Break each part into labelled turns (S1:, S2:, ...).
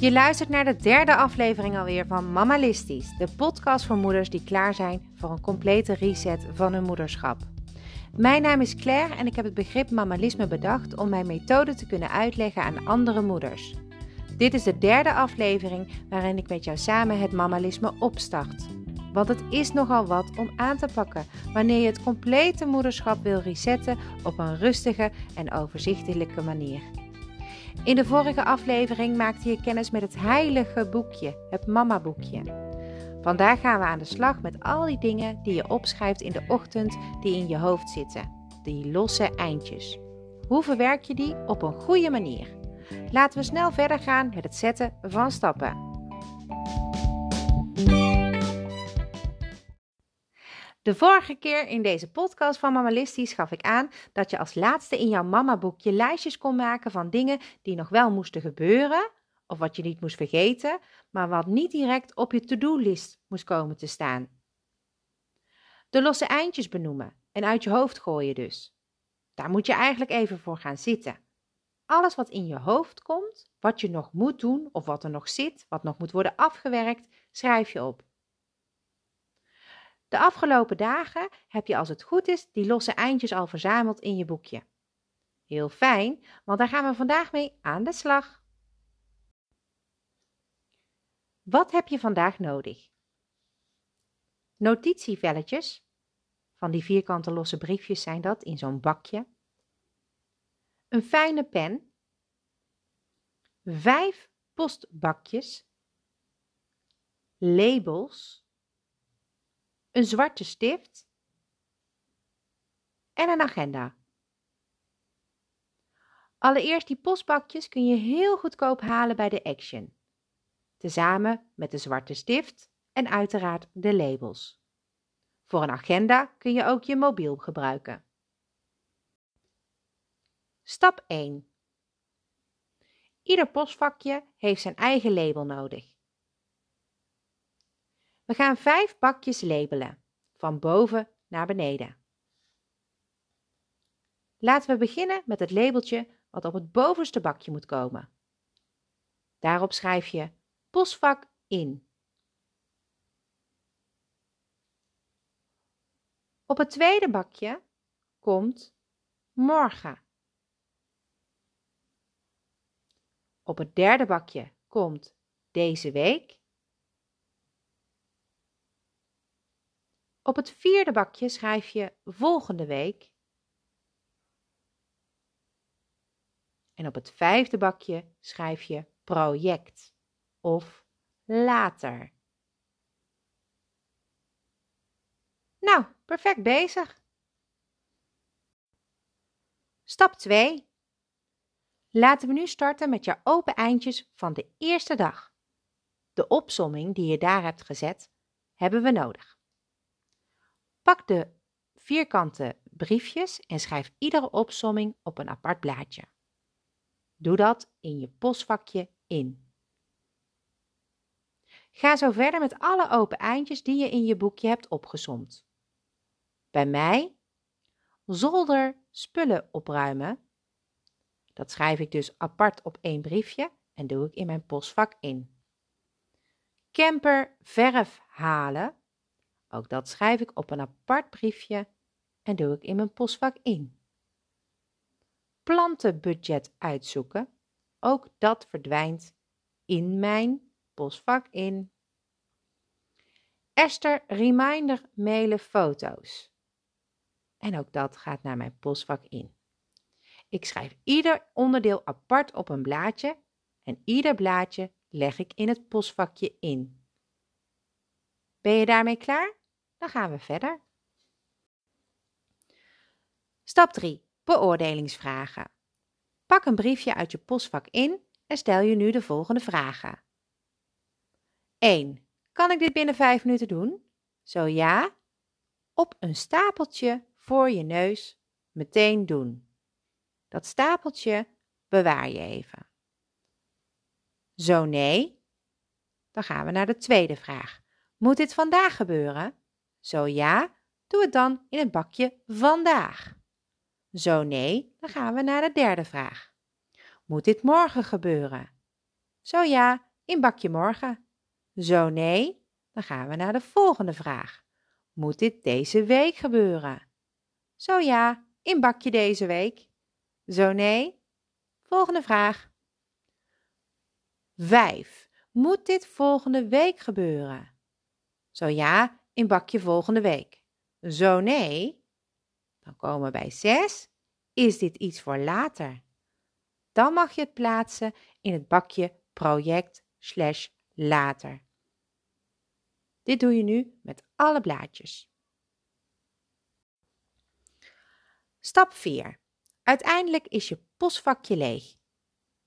S1: Je luistert naar de derde aflevering alweer van Mamalistisch, de podcast voor moeders die klaar zijn voor een complete reset van hun moederschap. Mijn naam is Claire en ik heb het begrip mamalisme bedacht om mijn methode te kunnen uitleggen aan andere moeders. Dit is de derde aflevering waarin ik met jou samen het mamalisme opstart. Want het is nogal wat om aan te pakken wanneer je het complete moederschap wil resetten op een rustige en overzichtelijke manier. In de vorige aflevering maakte je kennis met het heilige boekje, het mama-boekje. Vandaag gaan we aan de slag met al die dingen die je opschrijft in de ochtend die in je hoofd zitten, die losse eindjes. Hoe verwerk je die op een goede manier? Laten we snel verder gaan met het zetten van stappen. De vorige keer in deze podcast van Mamalistisch gaf ik aan dat je als laatste in jouw mama-boekje lijstjes kon maken van dingen die nog wel moesten gebeuren, of wat je niet moest vergeten, maar wat niet direct op je to-do-list moest komen te staan. De losse eindjes benoemen en uit je hoofd gooien dus. Daar moet je eigenlijk even voor gaan zitten. Alles wat in je hoofd komt, wat je nog moet doen of wat er nog zit, wat nog moet worden afgewerkt, schrijf je op. De afgelopen dagen heb je als het goed is die losse eindjes al verzameld in je boekje. Heel fijn, want daar gaan we vandaag mee aan de slag. Wat heb je vandaag nodig? Notitievelletjes, van die vierkante losse briefjes zijn dat in zo'n bakje. Een fijne pen. Vijf postbakjes. Labels een zwarte stift en een agenda. Allereerst die postbakjes kun je heel goedkoop halen bij de Action. Tezamen met de zwarte stift en uiteraard de labels. Voor een agenda kun je ook je mobiel gebruiken. Stap 1. Ieder postvakje heeft zijn eigen label nodig. We gaan vijf bakjes labelen, van boven naar beneden. Laten we beginnen met het labeltje wat op het bovenste bakje moet komen. Daarop schrijf je postvak in. Op het tweede bakje komt morgen. Op het derde bakje komt deze week. Op het vierde bakje schrijf je volgende week. En op het vijfde bakje schrijf je project of later. Nou, perfect bezig. Stap 2. Laten we nu starten met je open eindjes van de eerste dag. De opsomming die je daar hebt gezet, hebben we nodig. Pak de vierkante briefjes en schrijf iedere opsomming op een apart blaadje. Doe dat in je postvakje in. Ga zo verder met alle open eindjes die je in je boekje hebt opgesomd. Bij mij zolder spullen opruimen. Dat schrijf ik dus apart op één briefje en doe ik in mijn postvak in. Camper verf halen. Ook dat schrijf ik op een apart briefje en doe ik in mijn postvak in. Plantenbudget uitzoeken. Ook dat verdwijnt in mijn postvak in. Esther reminder mailen foto's. En ook dat gaat naar mijn postvak in. Ik schrijf ieder onderdeel apart op een blaadje en ieder blaadje leg ik in het postvakje in. Ben je daarmee klaar? Dan gaan we verder. Stap 3. Beoordelingsvragen. Pak een briefje uit je postvak in en stel je nu de volgende vragen. 1. Kan ik dit binnen 5 minuten doen? Zo ja, op een stapeltje voor je neus meteen doen. Dat stapeltje bewaar je even. Zo nee, dan gaan we naar de tweede vraag. Moet dit vandaag gebeuren? Zo ja, doe het dan in het bakje vandaag. Zo nee, dan gaan we naar de derde vraag. Moet dit morgen gebeuren? Zo ja, in bakje morgen. Zo nee, dan gaan we naar de volgende vraag. Moet dit deze week gebeuren? Zo ja, in bakje deze week. Zo nee. Volgende vraag. 5. Moet dit volgende week gebeuren? Zo ja, in bakje volgende week. Zo nee. Dan komen we bij 6. Is dit iets voor later? Dan mag je het plaatsen in het bakje project slash later. Dit doe je nu met alle blaadjes. Stap 4. Uiteindelijk is je postvakje leeg.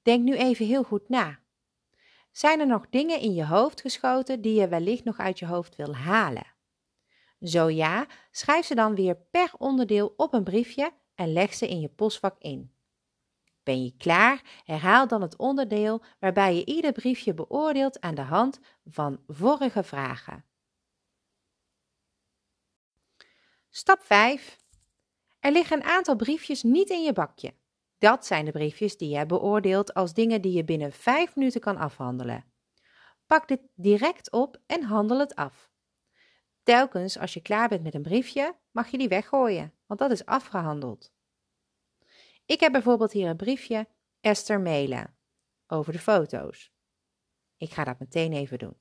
S1: Denk nu even heel goed na. Zijn er nog dingen in je hoofd geschoten die je wellicht nog uit je hoofd wil halen? Zo ja, schrijf ze dan weer per onderdeel op een briefje en leg ze in je postvak in. Ben je klaar? Herhaal dan het onderdeel waarbij je ieder briefje beoordeelt aan de hand van vorige vragen. Stap 5. Er liggen een aantal briefjes niet in je bakje. Dat zijn de briefjes die je beoordeelt als dingen die je binnen 5 minuten kan afhandelen. Pak dit direct op en handel het af. Telkens als je klaar bent met een briefje, mag je die weggooien, want dat is afgehandeld. Ik heb bijvoorbeeld hier een briefje Esther mailen over de foto's. Ik ga dat meteen even doen.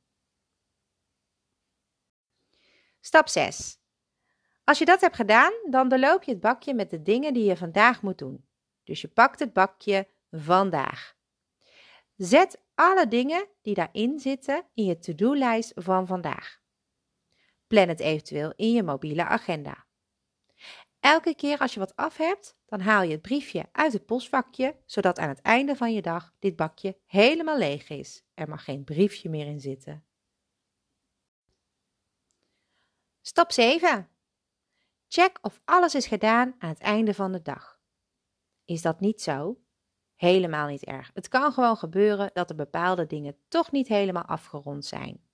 S1: Stap 6. Als je dat hebt gedaan, dan doorloop je het bakje met de dingen die je vandaag moet doen. Dus je pakt het bakje vandaag. Zet alle dingen die daarin zitten in je to-do-lijst van vandaag. Plan het eventueel in je mobiele agenda. Elke keer als je wat af hebt, dan haal je het briefje uit het postvakje, zodat aan het einde van je dag dit bakje helemaal leeg is. Er mag geen briefje meer in zitten. Stap 7. Check of alles is gedaan aan het einde van de dag. Is dat niet zo? Helemaal niet erg. Het kan gewoon gebeuren dat er bepaalde dingen toch niet helemaal afgerond zijn.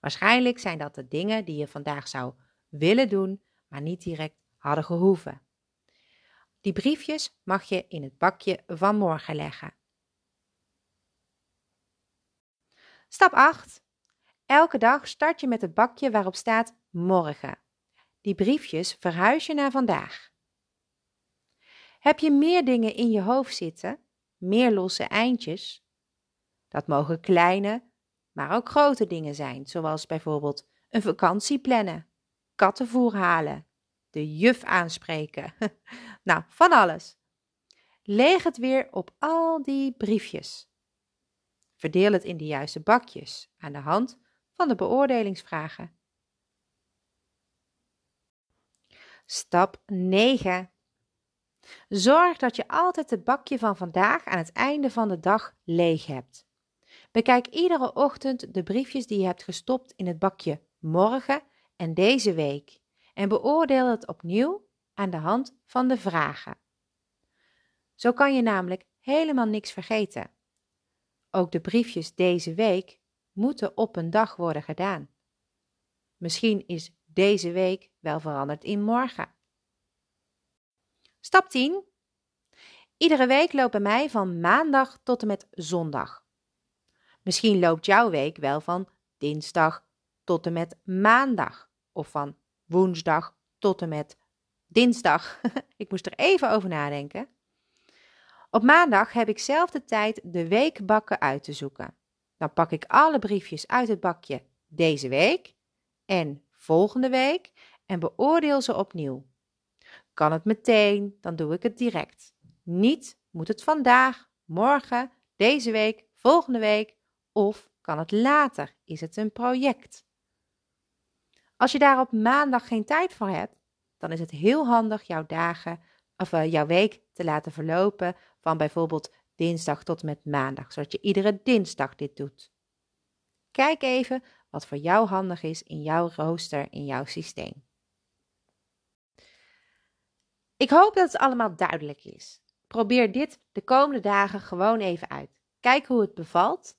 S1: Waarschijnlijk zijn dat de dingen die je vandaag zou willen doen, maar niet direct hadden gehoeven. Die briefjes mag je in het bakje van morgen leggen. Stap 8. Elke dag start je met het bakje waarop staat morgen. Die briefjes verhuis je naar vandaag. Heb je meer dingen in je hoofd zitten, meer losse eindjes? Dat mogen kleine, maar ook grote dingen zijn, zoals bijvoorbeeld een vakantie plannen, kattenvoer halen, de juf aanspreken. nou, van alles. Leeg het weer op al die briefjes. Verdeel het in de juiste bakjes aan de hand van de beoordelingsvragen. Stap 9. Zorg dat je altijd het bakje van vandaag aan het einde van de dag leeg hebt. Bekijk iedere ochtend de briefjes die je hebt gestopt in het bakje morgen en deze week en beoordeel het opnieuw aan de hand van de vragen. Zo kan je namelijk helemaal niks vergeten. Ook de briefjes deze week moeten op een dag worden gedaan. Misschien is deze week wel veranderd in morgen. Stap 10. Iedere week loopt bij mij van maandag tot en met zondag. Misschien loopt jouw week wel van dinsdag tot en met maandag of van woensdag tot en met dinsdag. ik moest er even over nadenken. Op maandag heb ik zelf de tijd de weekbakken uit te zoeken. Dan pak ik alle briefjes uit het bakje deze week en volgende week en beoordeel ze opnieuw. Kan het meteen, dan doe ik het direct. Niet moet het vandaag, morgen, deze week, volgende week of kan het later? Is het een project? Als je daar op maandag geen tijd voor hebt, dan is het heel handig jouw dagen of uh, jouw week te laten verlopen van bijvoorbeeld dinsdag tot met maandag, zodat je iedere dinsdag dit doet. Kijk even wat voor jou handig is in jouw rooster, in jouw systeem. Ik hoop dat het allemaal duidelijk is. Probeer dit de komende dagen gewoon even uit. Kijk hoe het bevalt.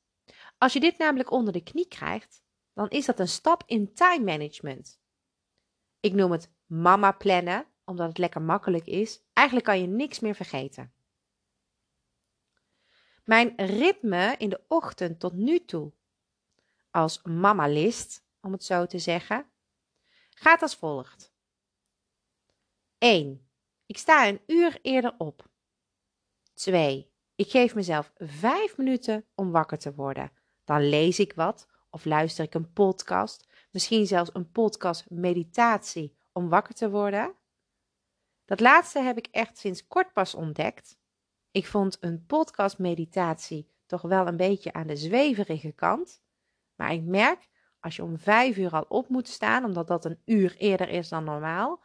S1: Als je dit namelijk onder de knie krijgt, dan is dat een stap in time management. Ik noem het mama plannen, omdat het lekker makkelijk is. Eigenlijk kan je niks meer vergeten. Mijn ritme in de ochtend tot nu toe als mama-list, om het zo te zeggen, gaat als volgt. 1. Ik sta een uur eerder op. 2. Ik geef mezelf 5 minuten om wakker te worden. Dan lees ik wat of luister ik een podcast, misschien zelfs een podcast meditatie om wakker te worden. Dat laatste heb ik echt sinds kort pas ontdekt. Ik vond een podcast meditatie toch wel een beetje aan de zweverige kant. Maar ik merk, als je om vijf uur al op moet staan, omdat dat een uur eerder is dan normaal,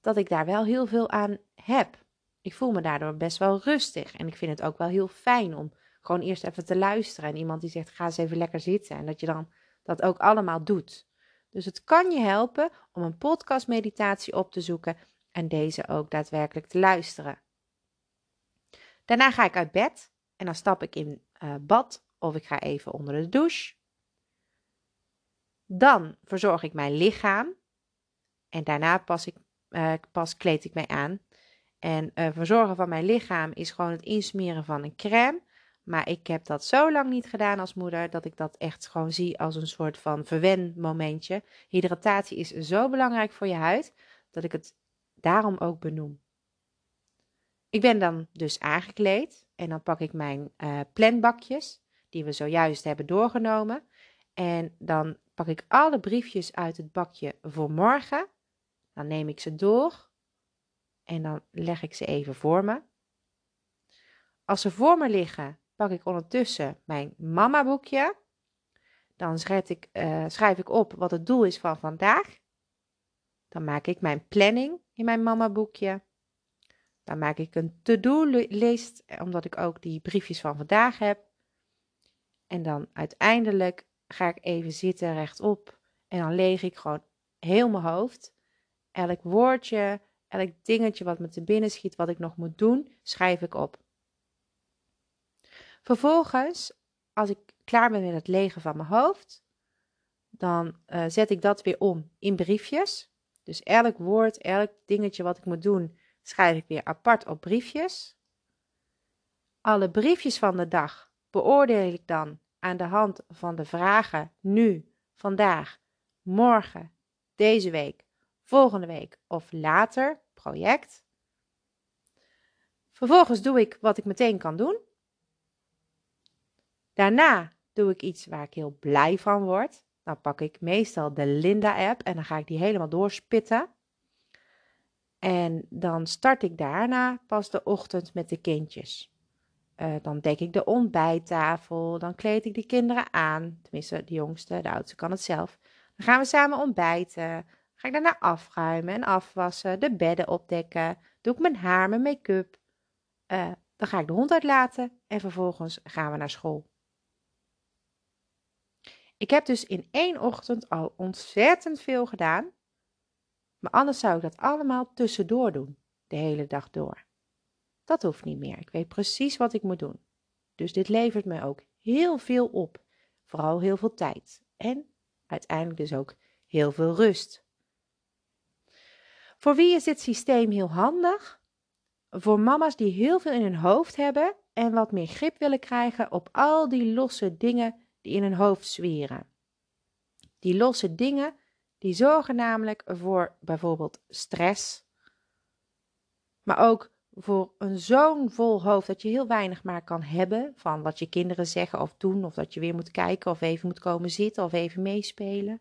S1: dat ik daar wel heel veel aan heb. Ik voel me daardoor best wel rustig en ik vind het ook wel heel fijn om gewoon eerst even te luisteren en iemand die zegt ga eens even lekker zitten en dat je dan dat ook allemaal doet. Dus het kan je helpen om een podcastmeditatie op te zoeken en deze ook daadwerkelijk te luisteren. Daarna ga ik uit bed en dan stap ik in uh, bad of ik ga even onder de douche. Dan verzorg ik mijn lichaam en daarna pas, ik, uh, pas kleed ik mij aan. En uh, verzorgen van mijn lichaam is gewoon het insmeren van een crème. Maar ik heb dat zo lang niet gedaan als moeder dat ik dat echt gewoon zie als een soort van verwenmomentje. Hydratatie is zo belangrijk voor je huid dat ik het daarom ook benoem. Ik ben dan dus aangekleed en dan pak ik mijn uh, planbakjes die we zojuist hebben doorgenomen. En dan pak ik alle briefjes uit het bakje voor morgen. Dan neem ik ze door en dan leg ik ze even voor me. Als ze voor me liggen, pak ik ondertussen mijn mama boekje. Dan schrijf ik, uh, schrijf ik op wat het doel is van vandaag. Dan maak ik mijn planning in mijn mama boekje. Dan maak ik een to-do-list, omdat ik ook die briefjes van vandaag heb. En dan uiteindelijk ga ik even zitten rechtop en dan leeg ik gewoon heel mijn hoofd. Elk woordje, elk dingetje wat me te binnen schiet, wat ik nog moet doen, schrijf ik op. Vervolgens, als ik klaar ben met het legen van mijn hoofd, dan uh, zet ik dat weer om in briefjes. Dus elk woord, elk dingetje wat ik moet doen, schrijf ik weer apart op briefjes. Alle briefjes van de dag beoordeel ik dan aan de hand van de vragen nu, vandaag, morgen, deze week, volgende week of later, project. Vervolgens doe ik wat ik meteen kan doen. Daarna doe ik iets waar ik heel blij van word. Dan pak ik meestal de Linda-app en dan ga ik die helemaal doorspitten. En dan start ik daarna pas de ochtend met de kindjes. Uh, dan dek ik de ontbijttafel, dan kleed ik de kinderen aan. Tenminste, de jongste, de oudste kan het zelf. Dan gaan we samen ontbijten. Ga ik daarna afruimen en afwassen, de bedden opdekken. Doe ik mijn haar, mijn make-up. Uh, dan ga ik de hond uitlaten en vervolgens gaan we naar school. Ik heb dus in één ochtend al ontzettend veel gedaan. Maar anders zou ik dat allemaal tussendoor doen, de hele dag door. Dat hoeft niet meer. Ik weet precies wat ik moet doen. Dus dit levert me ook heel veel op. Vooral heel veel tijd. En uiteindelijk dus ook heel veel rust. Voor wie is dit systeem heel handig? Voor mama's die heel veel in hun hoofd hebben en wat meer grip willen krijgen op al die losse dingen die in hun hoofd zweren. Die losse dingen die zorgen namelijk voor bijvoorbeeld stress, maar ook voor een zo'n vol hoofd dat je heel weinig maar kan hebben van wat je kinderen zeggen of doen, of dat je weer moet kijken of even moet komen zitten of even meespelen.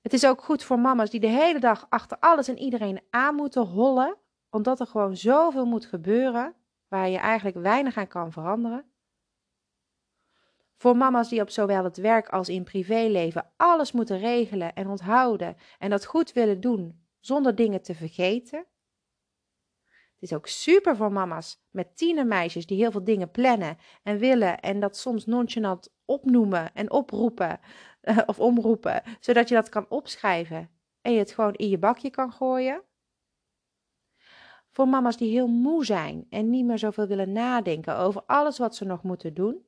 S1: Het is ook goed voor mama's die de hele dag achter alles en iedereen aan moeten hollen, omdat er gewoon zoveel moet gebeuren waar je eigenlijk weinig aan kan veranderen. Voor mama's die op zowel het werk als in privéleven alles moeten regelen en onthouden en dat goed willen doen zonder dingen te vergeten. Het is ook super voor mama's met tienermeisjes die heel veel dingen plannen en willen en dat soms nonchalant opnoemen en oproepen of omroepen, zodat je dat kan opschrijven en je het gewoon in je bakje kan gooien. Voor mama's die heel moe zijn en niet meer zoveel willen nadenken over alles wat ze nog moeten doen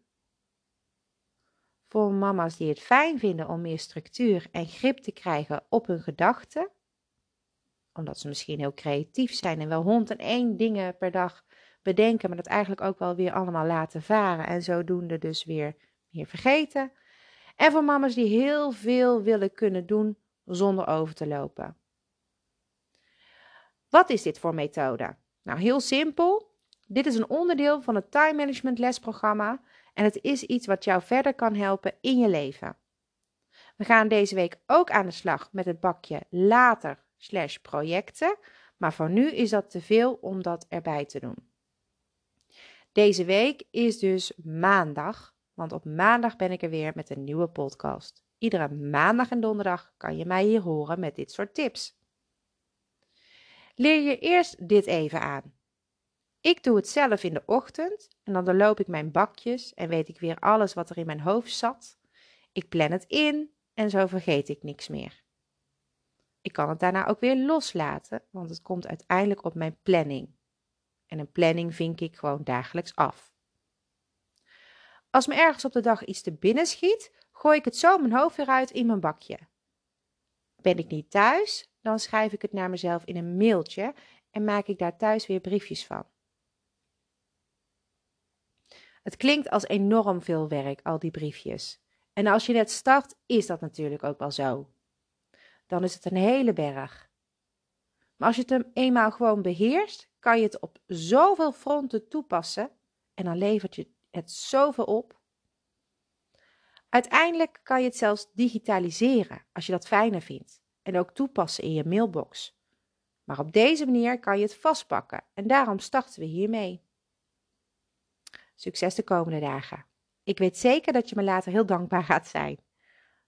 S1: voor mama's die het fijn vinden om meer structuur en grip te krijgen op hun gedachten, omdat ze misschien heel creatief zijn en wel hond en één dingen per dag bedenken, maar dat eigenlijk ook wel weer allemaal laten varen en zodoende dus weer meer vergeten. En voor mama's die heel veel willen kunnen doen zonder over te lopen. Wat is dit voor methode? Nou, heel simpel. Dit is een onderdeel van het time management lesprogramma en het is iets wat jou verder kan helpen in je leven. We gaan deze week ook aan de slag met het bakje later slash projecten, maar voor nu is dat te veel om dat erbij te doen. Deze week is dus maandag, want op maandag ben ik er weer met een nieuwe podcast. Iedere maandag en donderdag kan je mij hier horen met dit soort tips. Leer je eerst dit even aan. Ik doe het zelf in de ochtend en dan doorloop ik mijn bakjes en weet ik weer alles wat er in mijn hoofd zat. Ik plan het in en zo vergeet ik niks meer. Ik kan het daarna ook weer loslaten, want het komt uiteindelijk op mijn planning. En een planning vink ik gewoon dagelijks af. Als me ergens op de dag iets te binnen schiet, gooi ik het zo mijn hoofd weer uit in mijn bakje. Ben ik niet thuis, dan schrijf ik het naar mezelf in een mailtje en maak ik daar thuis weer briefjes van. Het klinkt als enorm veel werk, al die briefjes. En als je net start, is dat natuurlijk ook wel zo. Dan is het een hele berg. Maar als je het hem eenmaal gewoon beheerst, kan je het op zoveel fronten toepassen en dan levert je het zoveel op. Uiteindelijk kan je het zelfs digitaliseren als je dat fijner vindt en ook toepassen in je mailbox. Maar op deze manier kan je het vastpakken en daarom starten we hiermee. Succes de komende dagen. Ik weet zeker dat je me later heel dankbaar gaat zijn.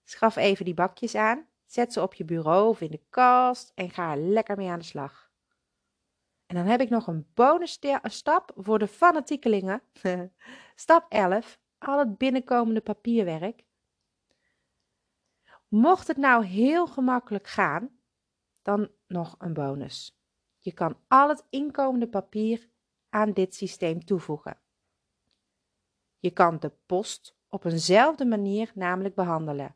S1: Schaf even die bakjes aan, zet ze op je bureau of in de kast en ga er lekker mee aan de slag. En dan heb ik nog een bonus stap voor de fanatiekelingen. stap 11, al het binnenkomende papierwerk. Mocht het nou heel gemakkelijk gaan, dan nog een bonus. Je kan al het inkomende papier aan dit systeem toevoegen. Je kan de post op eenzelfde manier namelijk behandelen.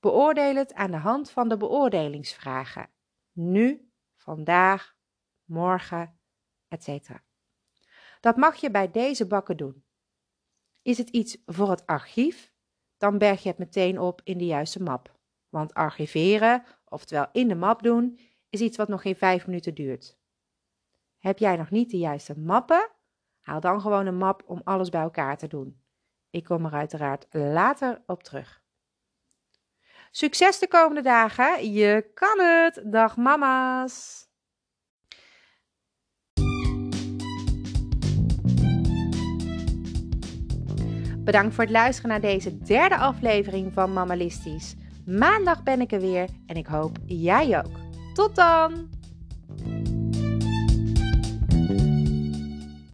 S1: Beoordeel het aan de hand van de beoordelingsvragen. Nu, vandaag, morgen, etc. Dat mag je bij deze bakken doen. Is het iets voor het archief? Dan berg je het meteen op in de juiste map. Want archiveren, oftewel in de map doen, is iets wat nog geen vijf minuten duurt. Heb jij nog niet de juiste mappen? Haal dan gewoon een map om alles bij elkaar te doen. Ik kom er uiteraard later op terug. Succes de komende dagen. Je kan het. Dag mama's. Bedankt voor het luisteren naar deze derde aflevering van Mamalistisch. Maandag ben ik er weer en ik hoop jij ook. Tot dan!